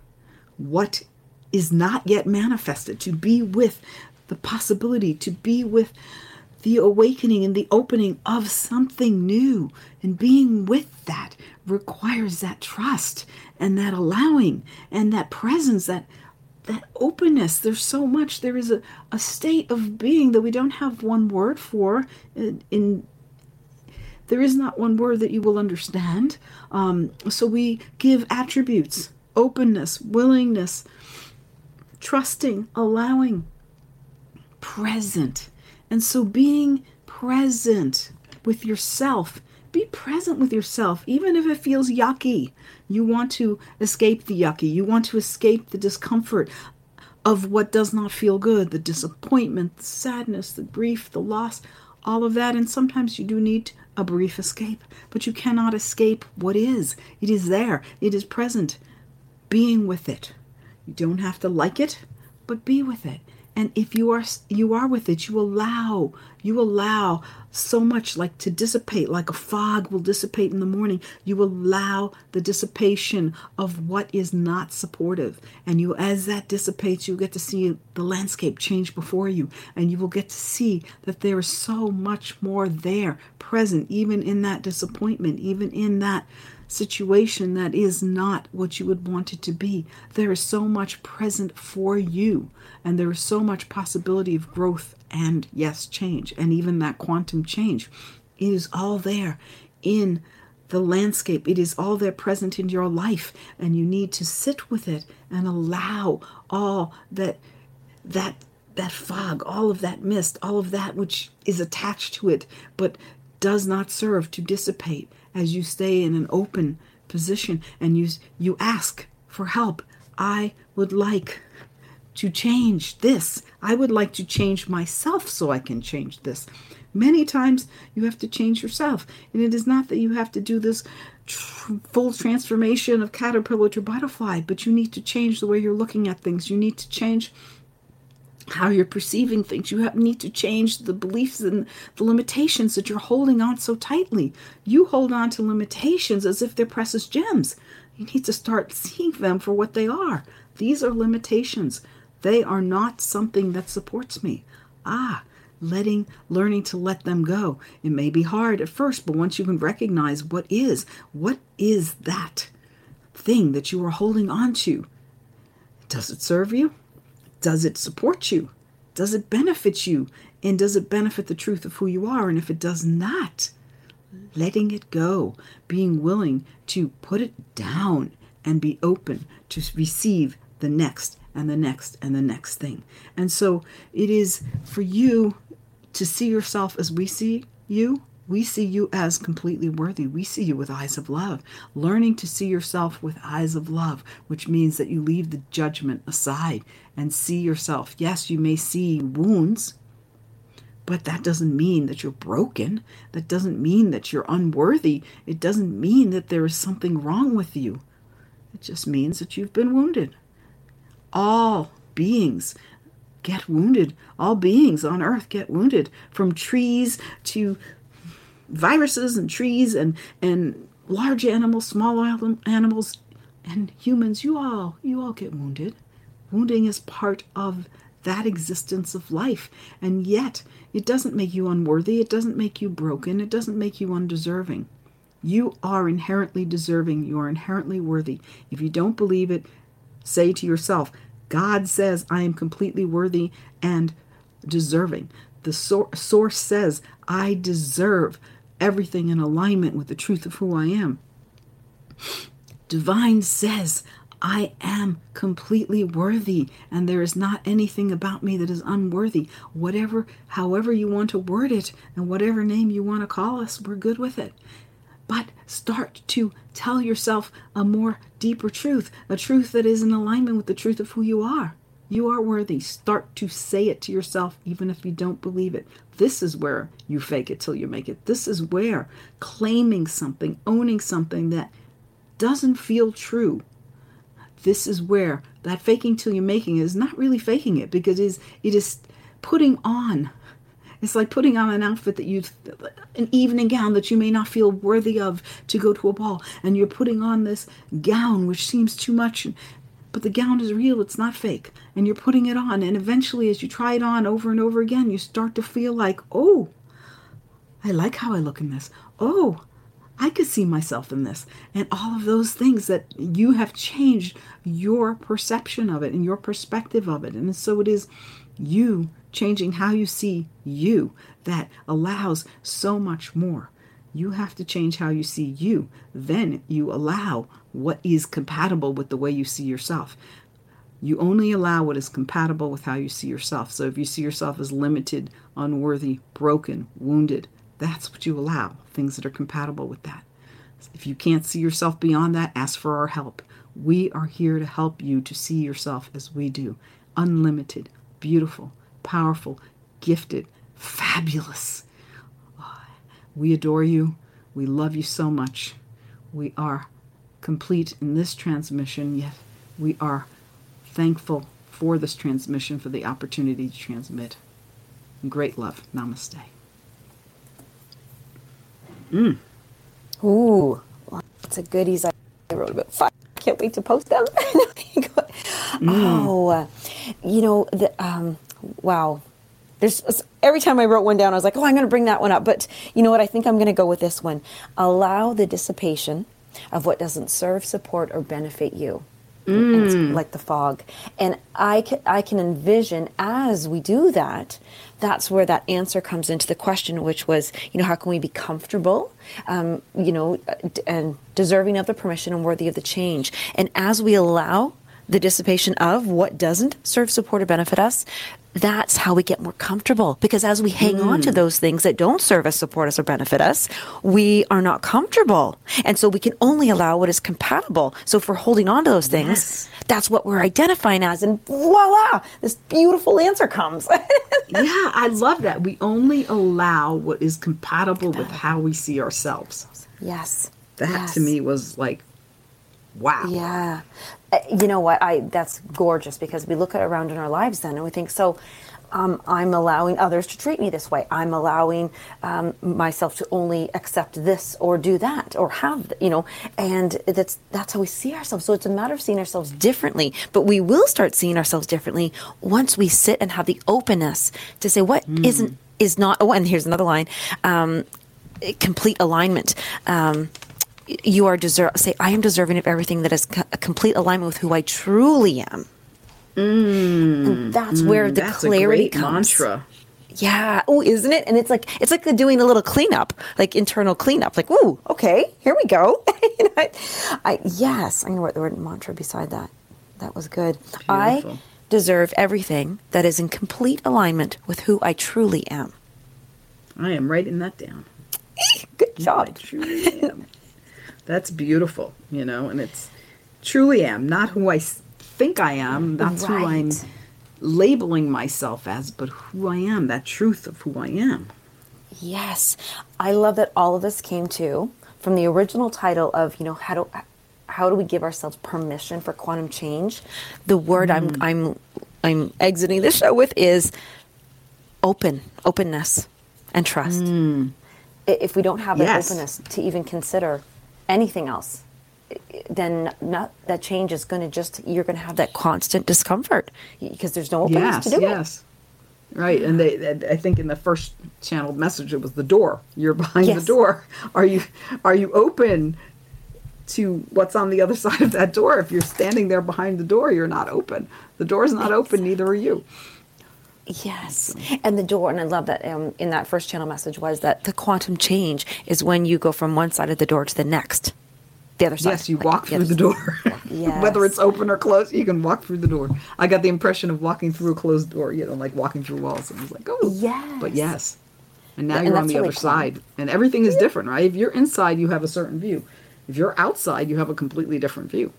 what is not yet manifested, to be with the possibility, to be with the awakening and the opening of something new. And being with that requires that trust and that allowing and that presence, that that openness. There's so much. There is a, a state of being that we don't have one word for in, in there is not one word that you will understand. Um, so we give attributes openness, willingness, trusting, allowing, present. And so being present with yourself, be present with yourself, even if it feels yucky. You want to escape the yucky, you want to escape the discomfort of what does not feel good the disappointment, the sadness, the grief, the loss, all of that. And sometimes you do need a brief escape, but you cannot escape what is. It is there, it is present. Being with it. You don't have to like it, but be with it and if you are you are with it you allow you allow so much like to dissipate like a fog will dissipate in the morning. You allow the dissipation of what is not supportive. And you as that dissipates you get to see the landscape change before you. And you will get to see that there is so much more there present even in that disappointment even in that situation that is not what you would want it to be. There is so much present for you, and there is so much possibility of growth and, yes, change, and even that quantum change. Is all there in the landscape. It is all there present in your life, and you need to sit with it and allow all that that that fog, all of that mist, all of that which is attached to it, but does not serve to dissipate as you stay in an open position and you you ask for help. I would like to change this. I would like to change myself so I can change this. Many times you have to change yourself. And it is not that you have to do this tr- full transformation of caterpillar to butterfly, but you need to change the way you're looking at things. You need to change how you're perceiving things. You have, need to change the beliefs and the limitations that you're holding on so tightly. You hold on to limitations as if they're precious gems. You need to start seeing them for what they are. These are limitations. They are not something that supports me. Ah, letting, learning to let them go. It may be hard at first, but once you can recognize what is, what is that thing that you are holding on to? Does it serve you? Does it support you? Does it benefit you? And does it benefit the truth of who you are? And if it does not, letting it go, being willing to put it down and be open to receive the next and the next and the next thing. And so it is for you to see yourself as we see you we see you as completely worthy. We see you with eyes of love. Learning to see yourself with eyes of love, which means that you leave the judgment aside and see yourself. Yes, you may see wounds, but that doesn't mean that you're broken. That doesn't mean that you're unworthy. It doesn't mean that there is something wrong with you. It just means that you've been wounded. All beings get wounded. All beings on earth get wounded, from trees to viruses and trees and and large animals, small animals, and humans. You all you all get wounded. Wounding is part of that existence of life, and yet it doesn't make you unworthy. It doesn't make you broken. It doesn't make you undeserving. You are inherently deserving. You are inherently worthy. If you don't believe it, say to yourself, God says I am completely worthy and deserving. The source says I deserve everything in alignment with the truth of who I am. Divine says, I am completely worthy, and there is not anything about me that is unworthy. Whatever, however you want to word it, and whatever name you want to call us, we're good with it. But start to tell yourself a more deeper truth, a truth that is in alignment with the truth of who you are. You are worthy. Start to say it to yourself, even if you don't believe it. This is where you fake it till you make it. This is where claiming something, owning something that doesn't feel true. This is where that faking till you're making is not really faking it because it is, it is putting on. It's like putting on an outfit that you, an evening gown that you may not feel worthy of to go to a ball. And you're putting on this gown which seems too much but the gown is real, it's not fake. And you're putting it on. And eventually, as you try it on over and over again, you start to feel like, oh, I like how I look in this. Oh, I could see myself in this. And all of those things that you have changed your perception of it and your perspective of it. And so it is you changing how you see you that allows so much more. You have to change how you see you. Then you allow what is compatible with the way you see yourself. You only allow what is compatible with how you see yourself. So if you see yourself as limited, unworthy, broken, wounded, that's what you allow, things that are compatible with that. If you can't see yourself beyond that, ask for our help. We are here to help you to see yourself as we do unlimited, beautiful, powerful, gifted, fabulous. We adore you. We love you so much. We are complete in this transmission, yet we are thankful for this transmission, for the opportunity to transmit. Great love. Namaste. Mm. Ooh, lots of goodies. I wrote about five. Can't wait to post them. mm. Oh, uh, you know, the, um, wow. There's every time I wrote one down, I was like, oh, I'm going to bring that one up. But you know what? I think I'm going to go with this one. Allow the dissipation of what doesn't serve, support, or benefit you. Mm. like the fog. And I can, I can envision as we do that, that's where that answer comes into the question, which was, you know, how can we be comfortable, um, you know, and deserving of the permission and worthy of the change? And as we allow the dissipation of what doesn't serve, support, or benefit us, that's how we get more comfortable. Because as we hang mm. on to mm. those things that don't serve us, support us, or benefit us, we are not comfortable. And so we can only allow what is compatible. So if we're holding on to those things, yes. that's what we're identifying as. And voila, this beautiful answer comes. yeah, I love that. We only allow what is compatible, compatible. with how we see ourselves. Yes. That yes. to me was like, wow. Yeah. Uh, you know what? I that's gorgeous because we look at around in our lives then and we think so. Um, I'm allowing others to treat me this way. I'm allowing um, myself to only accept this or do that or have, you know, and that's that's how we see ourselves. So it's a matter of seeing ourselves differently. But we will start seeing ourselves differently once we sit and have the openness to say what mm. not is not. Oh, and here's another line: um, complete alignment. You are deserve say I am deserving of everything that is a complete alignment with who I truly am. Mm, that's mm, where the that's clarity comes. Mantra. Yeah. Oh, isn't it? And it's like it's like doing a little cleanup, like internal cleanup. Like, ooh, okay, here we go. you know, I, I, yes, I'm gonna write the word mantra beside that. That was good. Beautiful. I deserve everything that is in complete alignment with who I truly am. I am writing that down. Good job. I truly am. That's beautiful, you know, and it's truly am, not who I think I am. That's right. who I'm labeling myself as, but who I am, that truth of who I am. Yes. I love that all of this came to from the original title of, you know, how do how do we give ourselves permission for quantum change? The word mm. I'm I'm I'm exiting the show with is open, openness and trust. Mm. If we don't have that yes. openness to even consider anything else, then not, that change is going to just you're going to have that constant discomfort because there's no openness yes, to do yes. it. Yes. Right, and they, I think in the first channeled message it was the door. You're behind yes. the door. Are you are you open to what's on the other side of that door? If you're standing there behind the door, you're not open. The door's not open, neither are you. Yes, and the door, and I love that um, in that first channel message was that the quantum change is when you go from one side of the door to the next, the other side. Yes, you like, walk through the door. yes. Whether it's open or closed, you can walk through the door. I got the impression of walking through a closed door, you know, like walking through walls. And I was like, oh, yes. But yes, and now yeah, you're and on the really other cool. side, and everything is different, right? If you're inside, you have a certain view. If you're outside, you have a completely different view.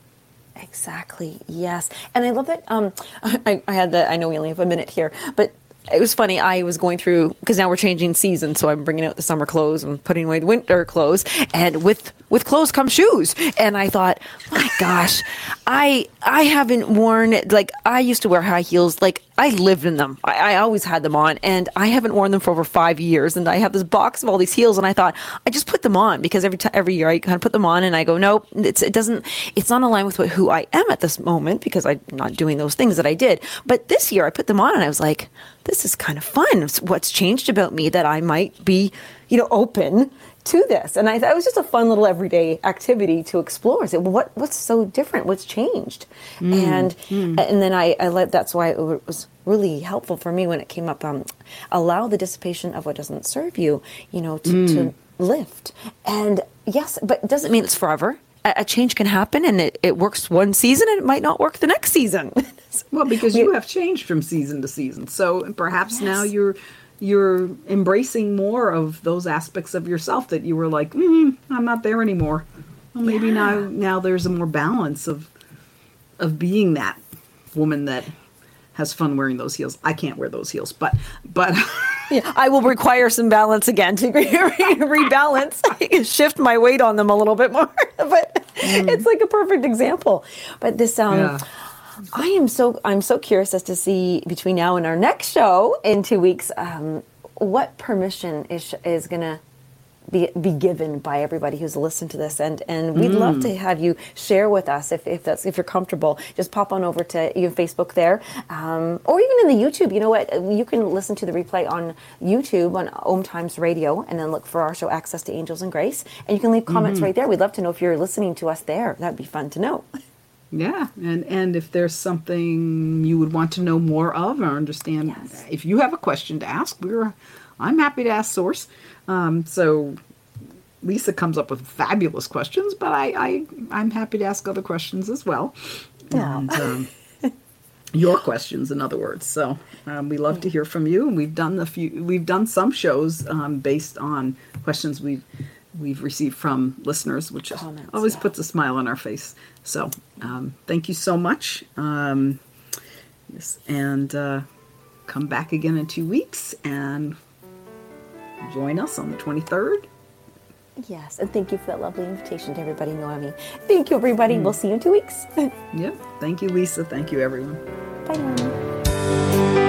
Exactly. Yes, and I love that. Um, I, I had the. I know we only have a minute here, but it was funny. I was going through because now we're changing seasons, so I'm bringing out the summer clothes and putting away the winter clothes, and with with clothes come shoes. And I thought, my gosh, I I haven't worn like I used to wear high heels. Like I lived in them. I, I always had them on, and I haven't worn them for over five years. And I have this box of all these heels, and I thought I just put them on because every time every year I kind of put them on, and I go, nope, it's it doesn't it's not aligned with what, who I am at this moment because I'm not doing those things that I did. But this year I put them on, and I was like, this is kind of fun. What's changed about me that I might be, you know, open to this. And I thought it was just a fun little everyday activity to explore. Say, well, what what's so different? What's changed? Mm. And mm. and then I, I let that's why it was really helpful for me when it came up. Um, allow the dissipation of what doesn't serve you. You know, to, mm. to lift. And yes, but it doesn't mean it's forever. A, a change can happen, and it, it works one season, and it might not work the next season. well, because you have changed from season to season, so perhaps yes. now you're you're embracing more of those aspects of yourself that you were like, mm, I'm not there anymore. Well, maybe Yeah. now now there's a more balance of of being that woman that has fun wearing those heels. I can't wear those heels, but but Yeah, I will require some balance again to re- re- rebalance, shift my weight on them a little bit more. but it's like a perfect example. But this, um, Yeah. I am so I'm so curious as to see between now and our next show in two weeks, um, what permission is is gonna be, be given by everybody who's listened to this. And and we'd love to have you share with us if, if that's if you're comfortable. Just pop on over to your facebook there um, or even in the youtube. You know what? You can listen to the replay on youtube on Om times radio and then look for our show access to angels and grace. And you can leave comments right there. We'd love to know if you're listening to us there. That'd be fun to know Yeah, and and if there's something you would want to know more of or understand, Yes. if you have a question to ask, we're I'm happy to ask Source. Um, so Lisa comes up with fabulous questions, but I, I I'm happy to ask other questions as well. And, um, your questions, in other words. So um, we love to hear from you, and we've done a few. We've done some shows um, based on questions we've we've received from listeners, which Comments, always yeah. puts a smile on our face. So um, thank you so much. Um, yes, and uh, come back again in two weeks and join us on the twenty third. yes and thank you for that lovely invitation to everybody noemi thank you everybody we'll see you in two weeks Yep. Thank you, Lisa. Thank you, everyone. bye noemi